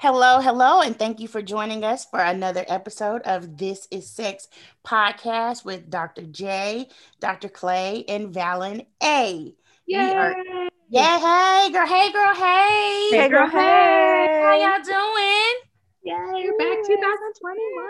Hello, hello, and thank you for joining us for another episode of This is Sex podcast with Dr. J, Dr. Clay, and Valen A. Yay! Are, yeah, hey, girl, hey, girl, hey. Hey, girl, hey. How y'all doing? Yeah, you're back 2021.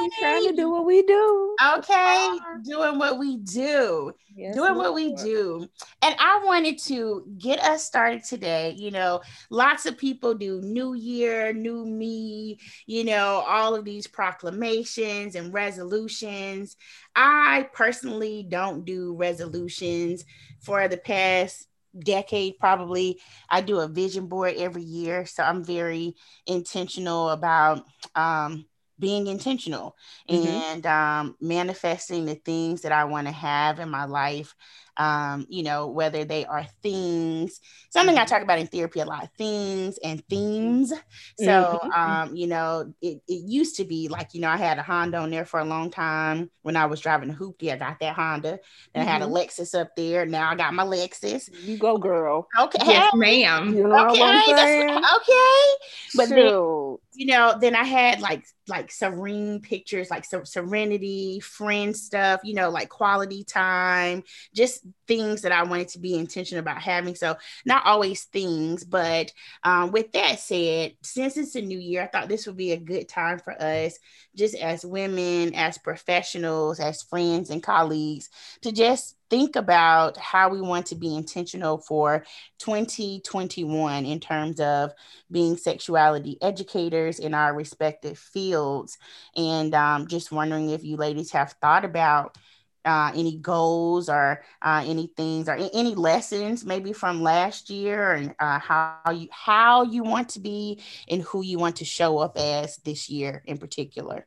We're trying to do what we do. Okay, doing what we do. Yes, doing what we do. And I wanted to get us started today. You know, lots of people do New Year, New Me, you know, all of these proclamations and resolutions. I personally don't do resolutions for the past decade probably. I do a vision board every year so i'm very intentional about um, being intentional mm-hmm. and um, manifesting the things that I want to have in my life. Um, you know, whether they are things, something I mm-hmm. talk about in therapy a lot, things and themes. So, mm-hmm. um, you know, it, it used to be like, you know, I had a Honda on there for a long time when I was driving a hoopty. I got that Honda. Then mm-hmm. I had a mm-hmm. Lexus up there. Now I got my Lexus. You go, girl. Okay. Yes, ma'am. You know okay. okay. But then, you know, then I had like like serene pictures, like serenity, friend stuff, you know, like quality time, just things that I wanted to be intentional about having. So, not always things, but um, with that said, since it's a new year, I thought this would be a good time for us, just as women, as professionals, as friends and colleagues, to just think about how we want to be intentional for 2021 in terms of being sexuality educators in our respective fields. And um, just wondering if you ladies have thought about uh, any goals or uh, any things or any lessons maybe from last year and uh, how you how you want to be and who you want to show up as this year in particular.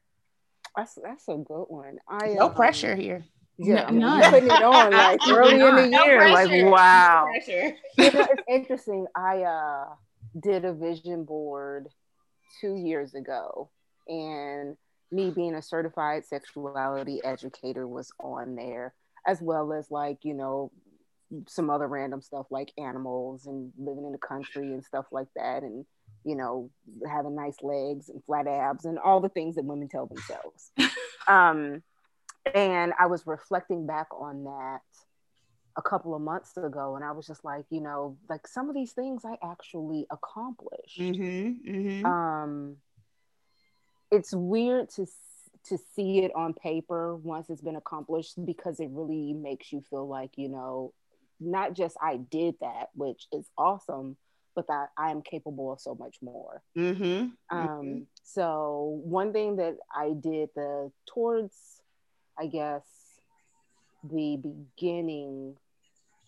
That's that's a good one. I no um, pressure here. Yeah, no, I putting it on like early in the no year, pressure. like wow. No you know, it's interesting. I uh, did a vision board two years ago, and me being a certified sexuality educator was on there, as well as like you know some other random stuff like animals and living in the country and stuff like that, and you know having nice legs and flat abs and all the things that women tell themselves. um, and I was reflecting back on that a couple of months ago and I was just like, you know, like some of these things I actually accomplished. Mm-hmm, mm-hmm. Um, it's weird to to see it on paper once it's been accomplished because it really makes you feel like, you know, not just I did that, which is awesome, but that I am capable of so much more. Mm-hmm, um, mm-hmm. so one thing that I did the towards I guess, the beginning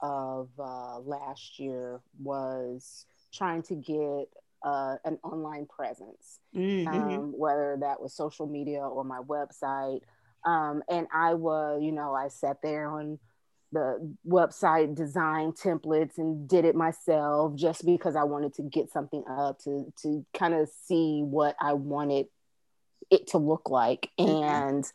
of uh, last year was trying to get uh, an online presence, mm-hmm. um, whether that was social media or my website. Um, and I was, you know, I sat there on the website design templates and did it myself just because I wanted to get something up to to kind of see what I wanted it to look like. Mm-hmm. And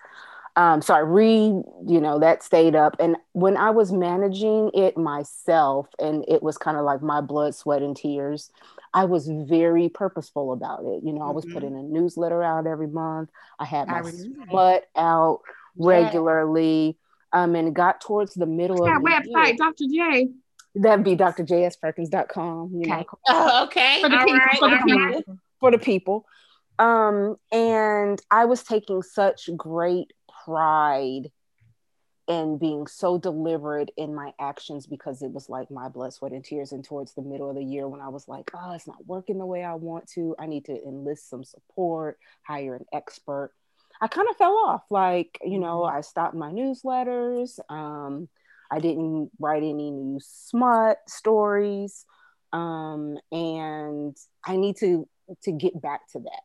um, so I read, you know, that stayed up. And when I was managing it myself, and it was kind of like my blood, sweat, and tears, I was very purposeful about it. You know, mm-hmm. I was mm-hmm. putting a newsletter out every month. I had my butt out regularly. Yeah. Um, and got towards the middle What's of that website, year. Dr. J. That'd be drjsperkins.com. You okay. know. Oh, okay. For the, people, right. for, the people, for the people. Um, and I was taking such great pride in being so deliberate in my actions because it was like my blood, sweat, and tears. And towards the middle of the year, when I was like, oh, it's not working the way I want to, I need to enlist some support, hire an expert. I kind of fell off. Like, you know, mm-hmm. I stopped my newsletters. Um, I didn't write any new smut stories. Um, and I need to to get back to that.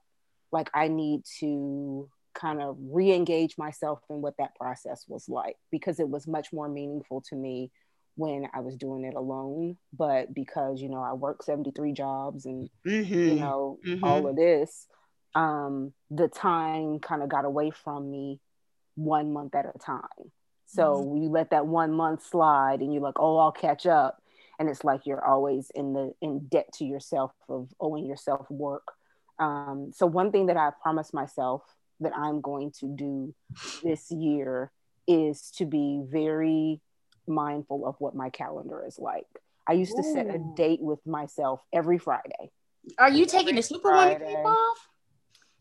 Like I need to kind of re-engage myself in what that process was like because it was much more meaningful to me when I was doing it alone. But because, you know, I work 73 jobs and, mm-hmm. you know, mm-hmm. all of this, um, the time kind of got away from me one month at a time. So mm-hmm. you let that one month slide and you're like, oh, I'll catch up. And it's like you're always in the in debt to yourself of owing yourself work Um, so one thing that I promised myself that I'm going to do this year is to be very mindful of what my calendar is like. I used to set a date with myself every Friday. Are you taking the Superwoman tape off?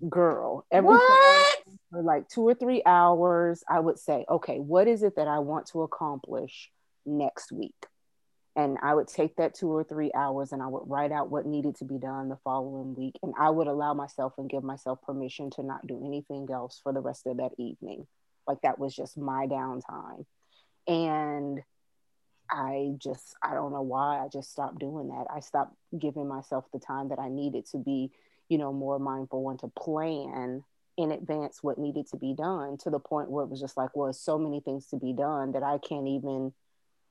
Girl, every what? for like two or three hours, I would say, okay, what is it that I want to accomplish next week? And I would take that two or three hours and I would write out what needed to be done the following week. And I would allow myself and give myself permission to not do anything else for the rest of that evening. Like that was just my downtime. And I just, I don't know why, I just stopped doing that. I stopped giving myself the time that I needed to be, you know, more mindful and to plan in advance what needed to be done to the point where it was just like, well, so many things to be done that I can't even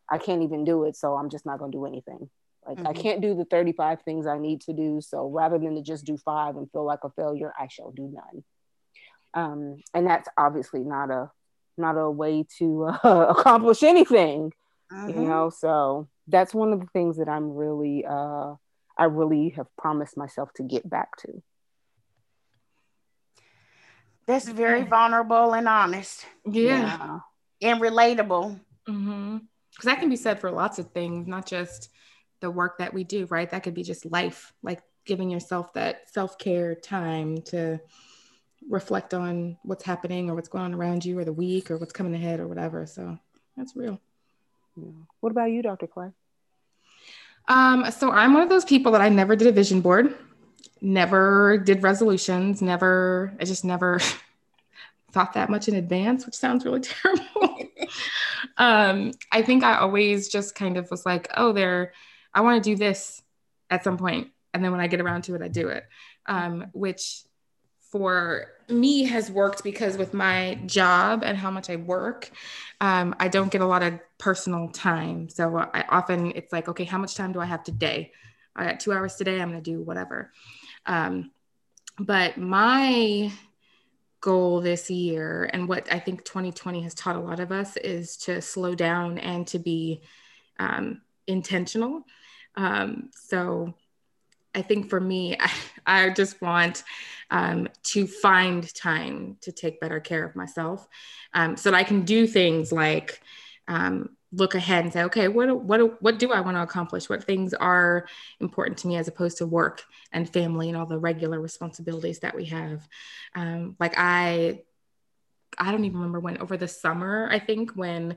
I can't even do it. So I'm just not going to do anything. Like mm-hmm. I can't do the 35 things I need to do. So rather than to just do five and feel like a failure, I shall do none. Um, and that's obviously not a not a way to uh, accomplish anything, mm-hmm. you know. So that's one of the things that I'm really uh, I really have promised myself to get back to. That's very vulnerable and honest. Yeah. yeah. And relatable. Mm-hmm because that can be said for lots of things, not just the work that we do, right? That could be just life, like giving yourself that self care time to reflect on what's happening or what's going on around you or the week or what's coming ahead or whatever. So that's real. Yeah. What about you, Dr. Clay? Um, so I'm one of those people that I never did a vision board, never did resolutions, never, I just never thought that much in advance, which sounds really terrible. Um, I think I always just kind of was like, oh, there, I want to do this at some point, and then when I get around to it, I do it. Um, which for me has worked because with my job and how much I work, um, I don't get a lot of personal time. So I often it's like, okay, how much time do I have today? I got two hours today. I'm going to do whatever. Um, but my goal this year and what I think 2020 has taught a lot of us is to slow down and to be um, intentional. Um, so I think for me, I, I just want um, to find time to take better care of myself um, so that I can do things like um, look ahead and say, okay, what what what do I want to accomplish? What things are important to me as opposed to work and family and all the regular responsibilities that we have. Um, like I, I don't even remember when over the summer I think when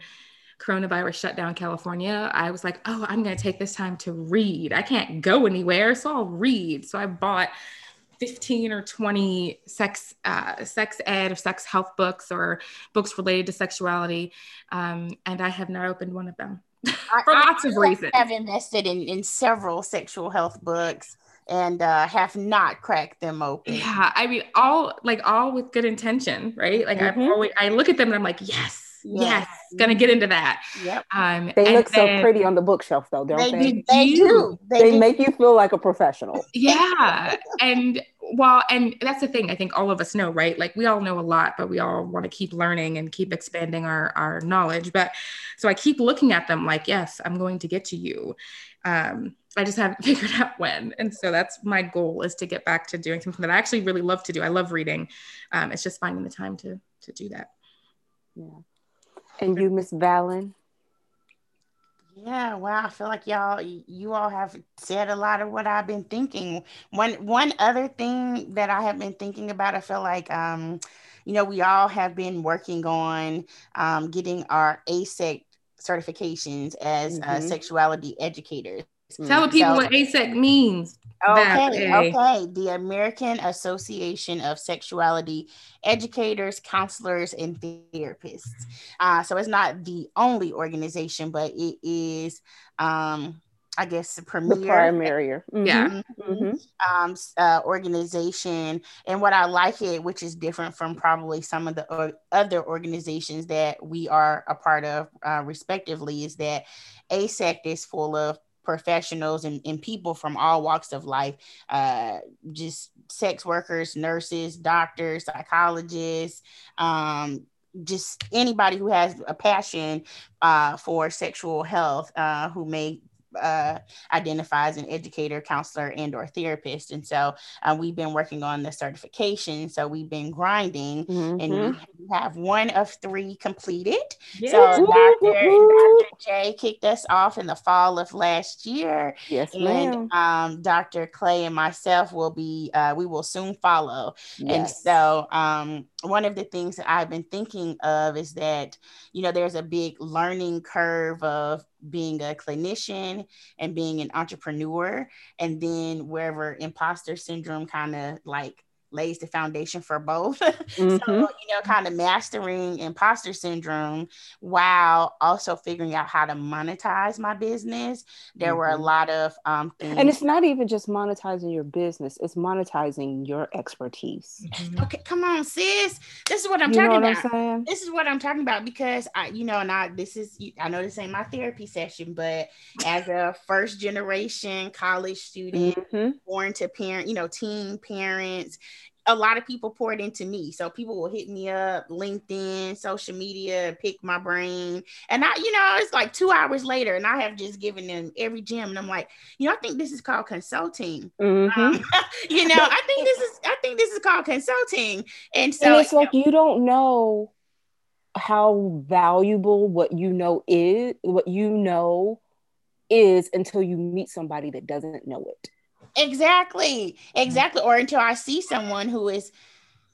coronavirus shut down California, I was like, oh, I'm going to take this time to read. I can't go anywhere, so I'll read. So I bought 15 or 20 sex uh, sex ed or sex health books or books related to sexuality um, and i have not opened one of them for I, lots I of reasons i've invested in, in several sexual health books and uh, have not cracked them open yeah i mean all like all with good intention right like mm-hmm. i always i look at them and i'm like yes yes, gonna get into that. Yep. Um, they look then, so pretty on the bookshelf, though, don't they? They, they do. They, they do. make you feel like a professional. Yeah, and well, and that's the thing. I think all of us know, right? Like we all know a lot, but we all want to keep learning and keep expanding our our knowledge. But so I keep looking at them like, yes, I'm going to get to you. Um, I just haven't figured out when. And so that's my goal is to get back to doing something that I actually really love to do. I love reading. Um, it's just finding the time to to do that. Yeah. And you, Miss Valen? Yeah, well, I feel like y'all, you all have said a lot of what I've been thinking. One, one other thing that I have been thinking about, I feel like, um, you know, we all have been working on um, getting our AASECT certifications as uh, mm-hmm. uh, sexuality educators. Tell the people so, what AASECT means. Okay, okay. The American Association of Sexuality Educators, Counselors, and Therapists. Uh, so it's not the only organization, but it is, um, I guess, the premier, the primary, mm-hmm. yeah, mm-hmm. Um, uh, organization. And what I like it, which is different from probably some of the or other organizations that we are a part of, uh, respectively, is that AASECT is full of professionals and, and people from all walks of life uh, just sex workers nurses doctors psychologists um, just anybody who has a passion uh, for sexual health uh, who may uh, identify as an educator, counselor, and or therapist. And so uh, we've been working on the certification. So we've been grinding, mm-hmm. and we have one of three completed. Yes. So Dr. Dr. J kicked us off in the fall of last year. Yes, and um, Dr. Clay and myself will be. Uh, we will soon follow. Yes. And so um, one of the things that I've been thinking of is that you know there's a big learning curve of being a clinician and being an entrepreneur and then wherever imposter syndrome kind of like lays the foundation for both. Mm-hmm. so, you know, kind of mastering imposter syndrome while also figuring out how to monetize my business. There mm-hmm. were a mm-hmm. lot of um things. And it's not even just monetizing your business, it's monetizing your expertise. Mm-hmm. Okay, come on, sis. This is what I'm you talking about. I'm this is what I'm talking about because I, you know, and I this is I know this ain't my therapy session, but as a first generation college student mm-hmm. born to parent, you know, teen parents a lot of people poured into me. So people will hit me up, LinkedIn, social media, pick my brain. And I, you know, it's like two hours later, and I have just given them every gem. And I'm like, you know, I think this is called consulting. Mm-hmm. Um, you know, I think this is, I think this is called consulting. And so and it's like you don't know how valuable what you know is, what you know is until you meet somebody that doesn't know it. Exactly. Exactly. Or until I see someone who is,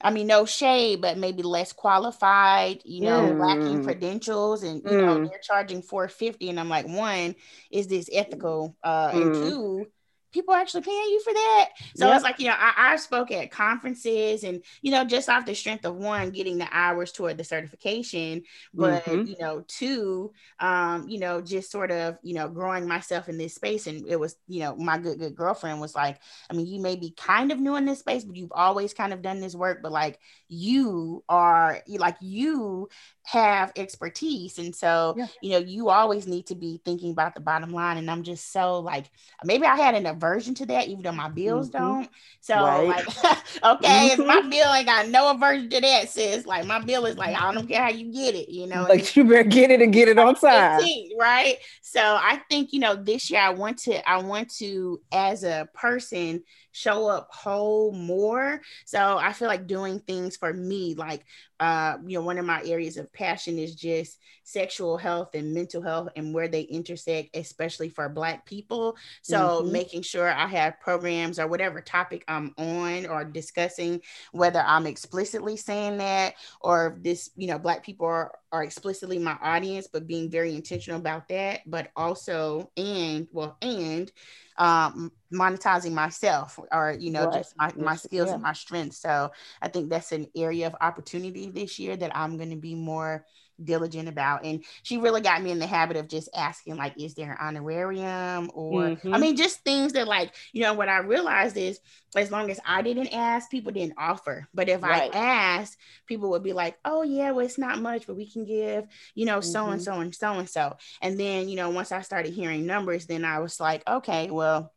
I mean, no shade, but maybe less qualified, you know, mm. lacking credentials and you mm. know, they're charging 450. And I'm like, one, is this ethical? Uh mm. and two, people are actually paying you for that. So yep. it's like, you know, I, I spoke at conferences and, you know, just off the strength of one, getting the hours toward the certification, but, mm-hmm. you know, two, um, you know, just sort of, you know, growing myself in this space. And it was, you know, my good, good girlfriend was like, I mean, you may be kind of new in this space, but you've always kind of done this work, but like you are like, you have expertise. And so, yeah. you know, you always need to be thinking about the bottom line. And I'm just so like, maybe I had an aversion to that, even though my bills mm-hmm. don't. So, right. like, okay, mm-hmm. if my bill ain't got no aversion to that, sis, like, my bill is like, I don't care how you get it, you know, like, you better get it and get it on time. Right. So, I think, you know, this year I want to, I want to, as a person, show up whole more. So I feel like doing things for me, like uh, you know, one of my areas of passion is just sexual health and mental health and where they intersect, especially for Black people. So mm-hmm. making sure I have programs or whatever topic I'm on or discussing, whether I'm explicitly saying that or this, you know, Black people are, are explicitly my audience, but being very intentional about that, but also, and well, and um, monetizing myself or you know right. just my, my skills yeah. and my strengths so i think that's an area of opportunity this year that i'm going to be more diligent about and she really got me in the habit of just asking like is there an honorarium or mm-hmm. i mean just things that like you know what i realized is as long as i didn't ask people didn't offer but if right. i asked people would be like oh yeah well it's not much but we can give you know so and so and so and so and then you know once i started hearing numbers then i was like okay well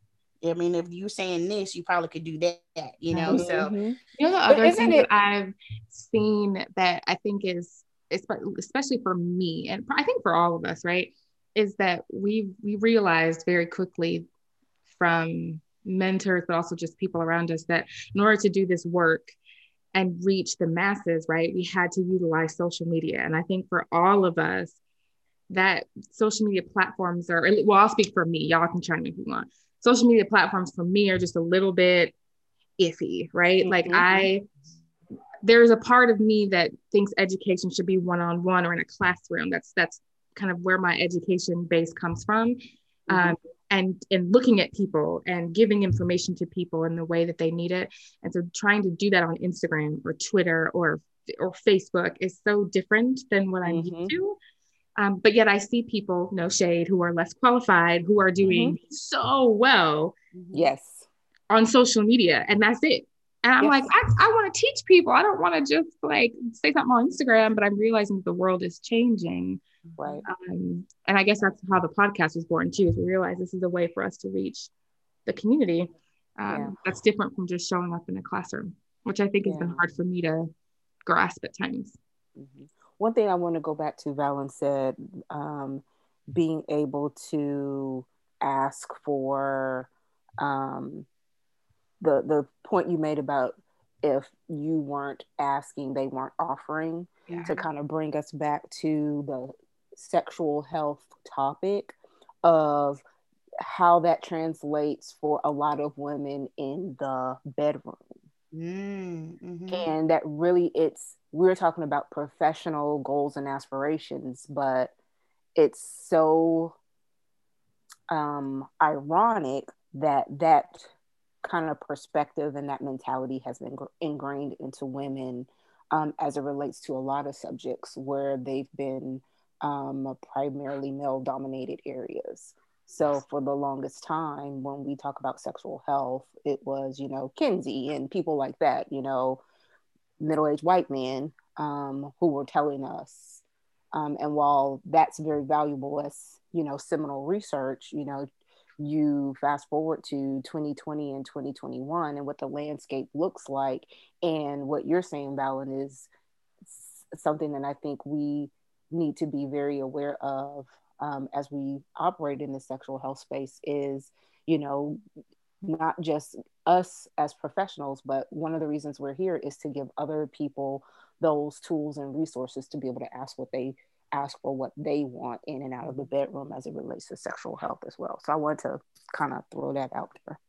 I mean, if you're saying this, you probably could do that, you know. Mm-hmm. So, you know, the other thing it- that I've seen that I think is, especially for me, and I think for all of us, right, is that we we realized very quickly from mentors, but also just people around us, that in order to do this work and reach the masses, right, we had to utilize social media. And I think for all of us, that social media platforms are, well, I'll speak for me. Y'all can chime in if you want social media platforms for me are just a little bit iffy, right? Mm-hmm. Like I there's a part of me that thinks education should be one-on-one or in a classroom. That's that's kind of where my education base comes from. Mm-hmm. Um, and and looking at people and giving information to people in the way that they need it. And so trying to do that on Instagram or Twitter or or Facebook is so different than what I'm mm-hmm. used to. Um, but yet I see people, no shade, who are less qualified, who are doing mm-hmm. so well. Yes. On social media. And that's it. And I'm yes. like, I, I want to teach people. I don't want to just like say something on Instagram, but I'm realizing the world is changing. Right. Um, and I guess that's how the podcast was born too, is we realize this is a way for us to reach the community. Um, yeah. That's different from just showing up in a classroom, which I think yeah. has been hard for me to grasp at times. Mm-hmm one thing I want to go back to, Valen said, um, being able to ask for um, the the point you made about if you weren't asking, they weren't offering yeah. to kind of bring us back to the sexual health topic of how that translates for a lot of women in the bedroom. Mm, mm-hmm. And that really it's we're talking about professional goals and aspirations, but it's so um, ironic that that kind of perspective and that mentality has been ingrained into women um, as it relates to a lot of subjects where they've been um, primarily male dominated areas. So for the longest time, when we talk about sexual health, it was, you know, Kinsey and people like that, you know, middle-aged white men um, who were telling us. Um, and while that's very valuable as, you know, seminal research, you know, you fast forward to 2020 and 2021 and what the landscape looks like and what you're saying, Valen, is something that I think we need to be very aware of um, as we operate in the sexual health space is, you know, not just us as professionals, but one of the reasons we're here is to give other people those tools and resources to be able to ask what they ask for what they want in and out of the bedroom as it relates to sexual health as well. So I want to kind of throw that out there.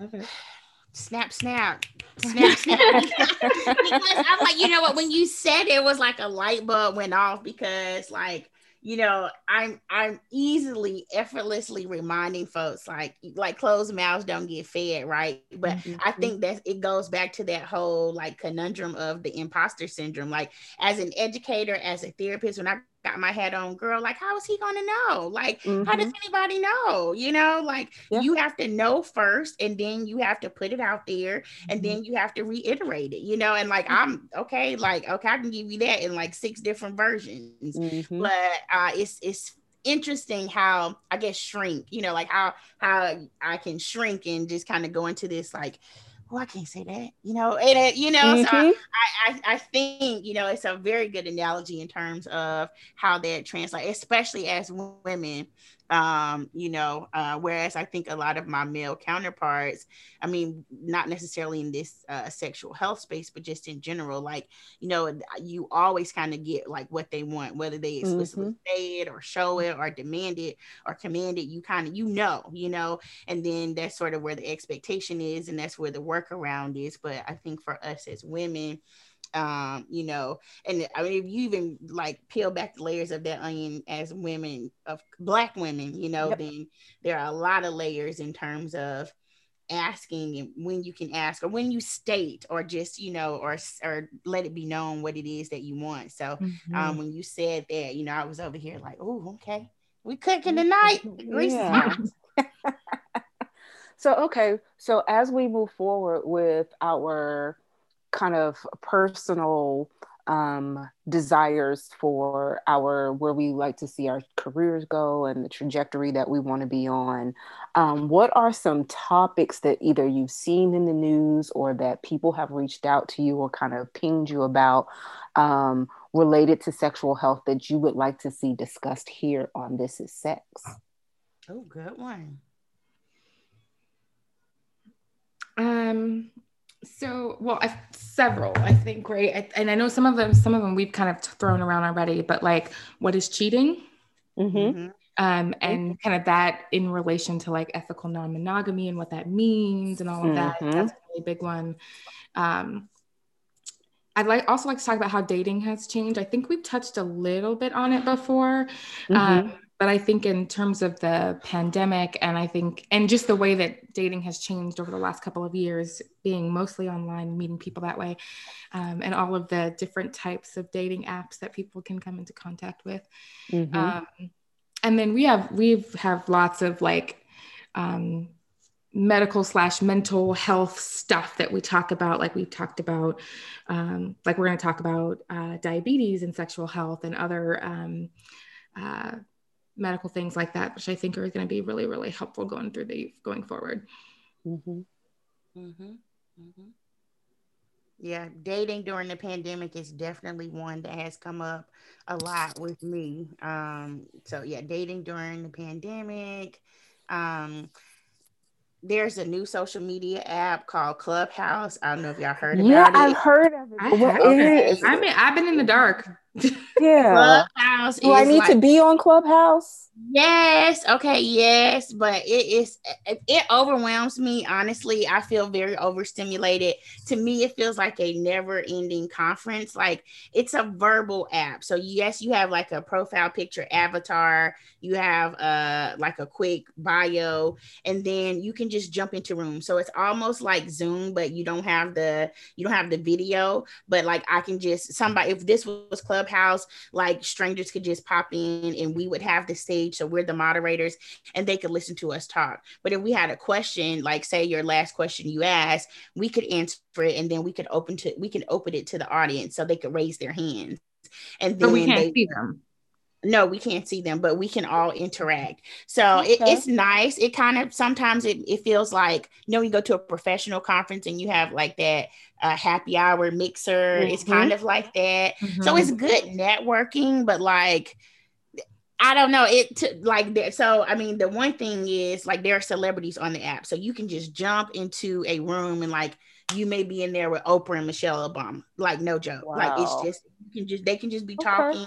Love it. Snap, snap, snap, snap. because I'm like, you know what? When you said it was like a light bulb went off because, like, you know, I'm I'm easily effortlessly reminding folks like like closed mouths don't get fed, right? But mm-hmm. I think that it goes back to that whole like conundrum of the imposter syndrome. Like as an educator, as a therapist, when I got my head on, girl, like how is he gonna know? Like, mm-hmm. how does mm-hmm. anybody know? You know, like yeah. you have to know first, and then you have to put it out there, and mm-hmm. then you have to reiterate it, you know, and like mm-hmm. I'm okay, like, okay, I can give you that in like six different versions. Mm-hmm. But uh it's it's interesting how I guess shrink, you know, like how how I can shrink and just kind of go into this like oh, I can't say that, you know, and it, you know, mm-hmm. so I, I, I think, you know, it's a very good analogy in terms of how that translates, especially as women, um, you know, uh, whereas I think a lot of my male counterparts, I mean, not necessarily in this uh, sexual health space, but just in general, like, you know, you always kind of get like what they want, whether they explicitly mm-hmm. say it or show it or demand it or command it, you kind of, you know, you know, and then that's sort of where the expectation is and that's where the workaround is. But I think for us as women, um you know and i mean if you even like peel back the layers of that onion as women of black women you know yep. then there are a lot of layers in terms of asking and when you can ask or when you state or just you know or or let it be known what it is that you want so mm-hmm. um when you said that you know i was over here like oh okay we cooking tonight yeah. so okay so as we move forward with our kind of personal um, desires for our where we like to see our careers go and the trajectory that we want to be on. Um, what are some topics that either you've seen in the news or that people have reached out to you or kind of pinged you about um, related to sexual health that you would like to see discussed here on This Is Sex? Oh, good one. Um, so, well, I've several, I think, right? I, and I know some of them, some of them we've kind of thrown around already, but like, what is cheating? Mm-hmm. mm-hmm. Um, and kind of that in relation to like ethical non-monogamy and what that means and all of that. Mm-hmm. That's a really big one. Um, I'd like also like to talk about how dating has changed. I think we've touched a little bit on it before. Mm-hmm. Um, but I think in terms of the pandemic, and I think, and just the way that dating has changed over the last couple of years, being mostly online, meeting people that way, um, and all of the different types of dating apps that people can come into contact with. Mm-hmm. Um, and then we have we have lots of like um, medical slash mental health stuff that we talk about like we talked about um, like we're going to talk about uh, diabetes and sexual health and other um, uh, medical things like that, which I think are going to be really, really helpful going through the going forward. Mm-hmm. Mm-hmm. Mm-hmm. yeah. Dating during the pandemic is definitely one that has come up a lot with me. Um, so yeah, dating during the pandemic. Um, there's a new social media app called Clubhouse. I don't know if y'all heard about yeah, it. I've heard of it. I What I mean, I've been in the dark. Yeah. Clubhouse Do I need like- to be on Clubhouse? Yes. Okay. Yes. But it is, it, overwhelms me. Honestly, I feel very overstimulated. To me, it feels like a never ending conference. Like it's a verbal app. So, yes, you have like a profile picture avatar, you have uh, like a quick bio, and then you can just jump into rooms. So, it's almost like Zoom, but you don't have the, you don't have the video. But like I can just, somebody, if this was Clubhouse, like strangers could just pop in and we would have the stage so we're the moderators and they could listen to us talk but if we had a question like say your last question you asked we could answer it and then we could open to we can open it to the audience so they could raise their hands and then But we can't they, see them. No we can't see them but we can all interact so it, it's nice it kind of sometimes it, it feels like you know you go to a professional conference and you have like that uh, happy hour mixer it's Mhm. kind of like that so Mhm. it's good networking, but like I don't know it to like there. So I mean, the one thing is like there are celebrities on the app, so you can just jump into a room and like you may be in there with Oprah and Michelle Obama. Like no joke. Like it's just you can just they can just be Okay. talking.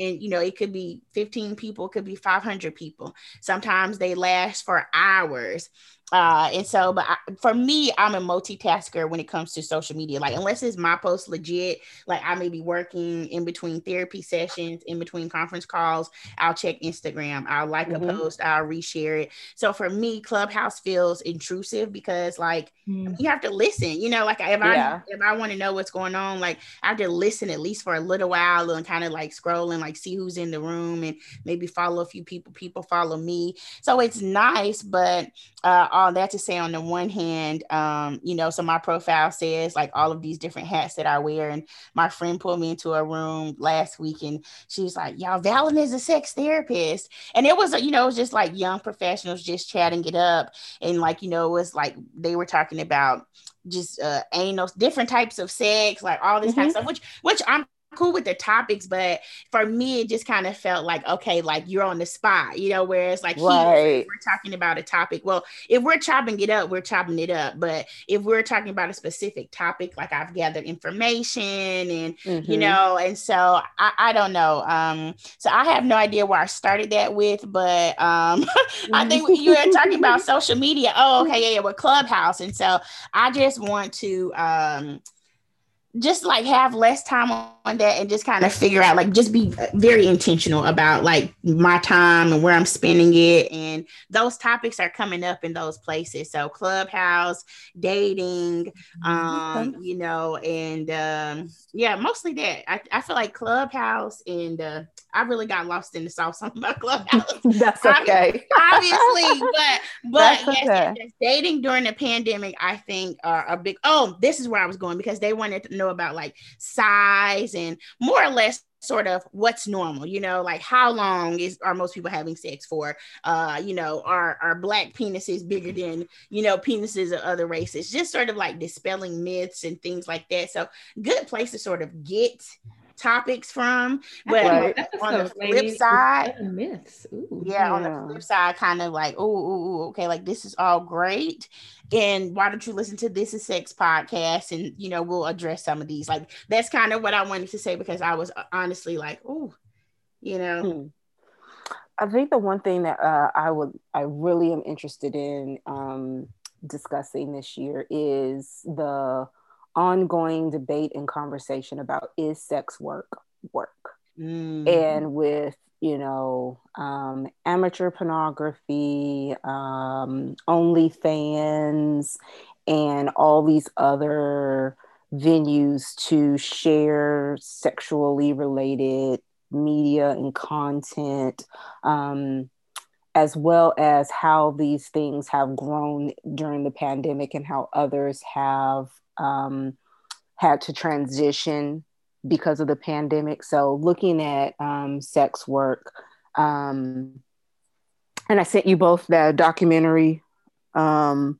And you know, it could be 15 people, it could be 500 people. Sometimes they last for hours. Uh, and so, but I, for me, I'm a multitasker when it comes to social media. Like, unless it's my post legit, like I may be working in between therapy sessions, in between conference calls, I'll check Instagram, I'll like Mhm. a post, I'll reshare it. So for me, Clubhouse feels intrusive because like Mm. you have to listen, you know, like if Yeah. I if I want to know what's going on, like I have to listen at least for a little while and kind of like scroll and like see who's in the room and maybe follow a few people, people follow me. So it's nice, but uh, all that to say on the one hand um you know so my profile says like all of these different hats that i wear and my friend pulled me into a room last week and she was like y'all valen is a sex therapist. And it was you know it was just like young professionals just chatting it up and like you know it was like they were talking about just uh anal different types of sex like all this kind of stuff which which i'm cool with the topics but for me it just kind of felt like okay like you're on the spot you know whereas like here, Right. we're talking about a topic well if we're chopping it up we're chopping it up but if we're talking about a specific topic like i've gathered information and you Mhm. know and so I, I don't know um so i have no idea where i started that with but um i think you were talking about social media oh okay yeah, yeah with clubhouse and so i just want to um just like have less time on that and just kind of figure out like just be very intentional about like my time and where I'm spending it. And those topics are coming up in those places. So clubhouse dating um you know and um yeah mostly that. I, I feel like clubhouse and uh I really got lost in the sauce on about clubhouse That's okay. obviously, but but yes, okay. yes, yes, dating during the pandemic, I think are a big. Oh, this is where I was going because they wanted to know about like size and more or less sort of what's normal you know like how long is are most people having sex for uh you know are are black penises bigger than you know penises of other races just sort of like dispelling myths and things like that so good place to sort of get topics from but Right. on the flip side myths. Ooh. yeah, on the flip side, kind of like, oh, ooh, ooh, okay, like this is all great. And why don't you listen to This Is Sex podcast? And you know, we'll address some of these. Like that's kind of what I wanted to say because I was uh, honestly like, oh, you know, Hmm. I think the one thing that uh, I would, I really am interested in um, discussing this year is the ongoing debate and conversation about is sex work work, Mm. and with you know um, amateur pornography, um, OnlyFans, and all these other venues to share sexually related media and content, um, as well as how these things have grown during the pandemic and how others have um, had to transition because of the pandemic. So, looking at um, sex work, um, and I sent you both the documentary um,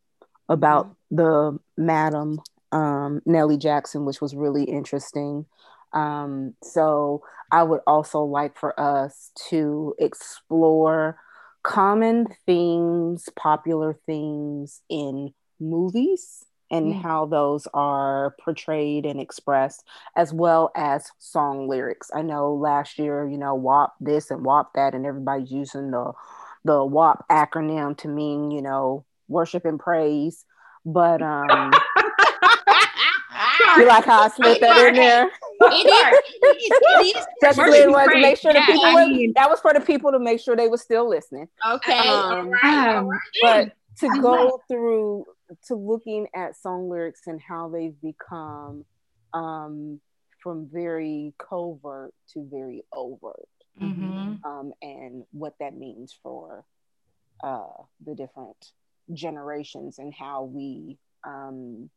about the madam um, Nellie Jackson, which was really interesting. Um, so I would also like for us to explore common themes, popular themes in movies and mm. how those are portrayed and expressed, as well as song lyrics. I know last year, you know, WAP this and WAP that, and everybody's using the the WAP acronym to mean, you know, worship and praise. But um you like how I slid that in there? It is. Just was to make sure the people was, that was for the people to make sure they were still listening. Okay. Um, all right, all right. But to go through to looking at song lyrics and how they've become um, from very covert to very overt, mm-hmm. um, and what that means for uh, the different generations and how we um,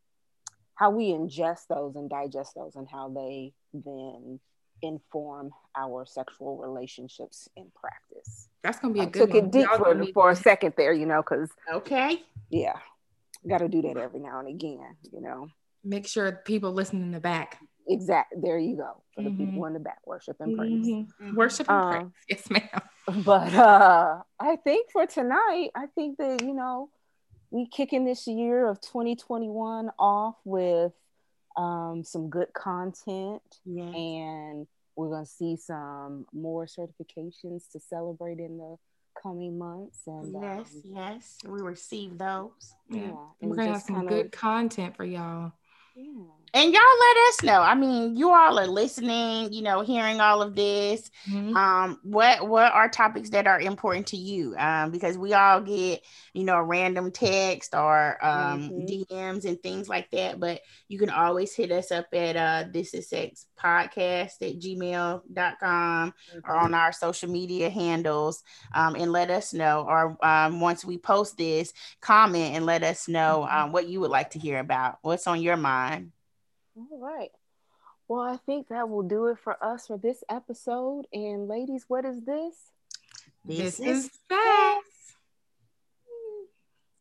how we ingest those and digest those and how they then inform our sexual relationships in practice. That's gonna be a I good. Took one. it deep for, for a second there, you know, because okay, yeah, got to do that every now and again, you know. Make sure people listen in the back. Exactly. There you go. For mm-hmm. the people in the back, worship and praise. Mm-hmm. Worship and um, praise. Yes, ma'am. But uh I think for tonight, I think that you know we kicking this year of 2021 off with um, some good content yes. and we're going to see some more certifications to celebrate in the coming months and yes um, yes we receive those yeah, yeah. we're gonna have some good of, content for y'all yeah. And y'all let us know. I mean, you all are listening, you know, hearing all of this. Mm-hmm. Um, what what are topics that are important to you? Um, because we all get, you know, a random text or um mm-hmm. DMs and things like that. But you can always hit us up at uh this is sex podcast at gmail.com mm-hmm. or on our social media handles um and let us know. Or um once we post this, comment and let us know mm-hmm. um what you would like to hear about. What's on your mind all right. Well, I think that will do it for us for this episode. And ladies, what is this? This, this is fact.